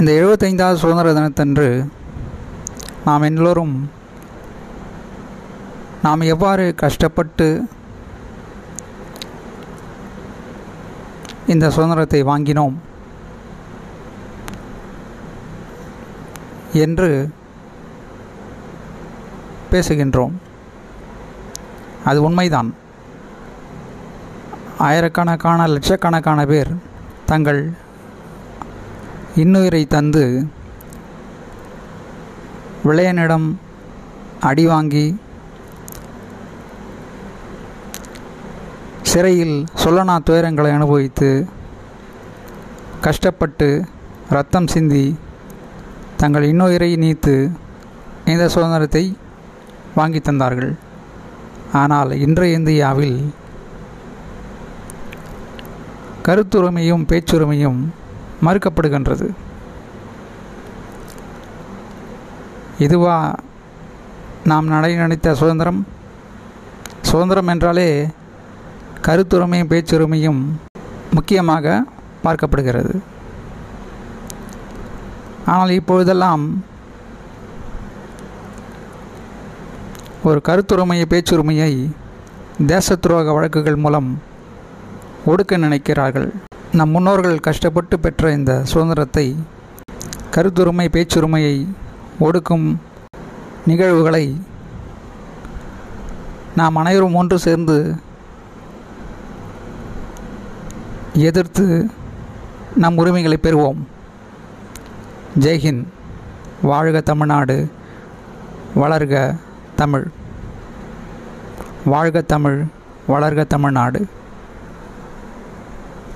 இந்த எழுபத்தைந்தாவது சுதந்திர தினத்தன்று நாம் எல்லோரும் நாம் எவ்வாறு கஷ்டப்பட்டு இந்த சுதந்திரத்தை வாங்கினோம் என்று பேசுகின்றோம். அது உண்மைதான். ஆயிரக்கணக்கான லட்சக்கணக்கான பேர் தங்கள் இன்னுயிரை தந்து விளையனிடம் அடி வாங்கி சிறையில் சொல்லனா துயரங்களை அனுபவித்து கஷ்டப்பட்டு ரத்தம் சிந்தி தங்கள் இன்னுயிரை நீத்து இந்த சுதந்திரத்தை வாங்கி தந்தார்கள். ஆனால் இன்றைய இந்தியாவில் கருத்துரிமையும் பேச்சுரிமையும் மறுக்கப்படுகின்றது. இதுவா நாம் நடை நினைத்த சுதந்திரம்? சுதந்திரம் என்றாலே கருத்துரிமையும் பேச்சுரிமையும் முக்கியமாக பார்க்கப்படுகிறது. ஆனால் இப்பொழுதெல்லாம் ஒரு கருத்துரிமையை பேச்சுரிமையை தேச துரோக வழக்குகள் மூலம் ஒடுக்க நினைக்கிறார்கள். நம் முன்னோர்கள் கஷ்டப்பட்டு பெற்ற இந்த சுதந்திரத்தை கருத்துரிமை பேச்சுரிமையை ஒடுக்கும் நிகழ்வுகளை நாம் அனைவரும் ஒன்று சேர்ந்து எதிர்த்து நம் உரிமைகளை பெறுவோம். ஜெய்ஹிந்த் வாழ்க தமிழ்நாடு. வளர்க தமிழ். வாழ்க தமிழ் வளர்க தமிழ்நாடு.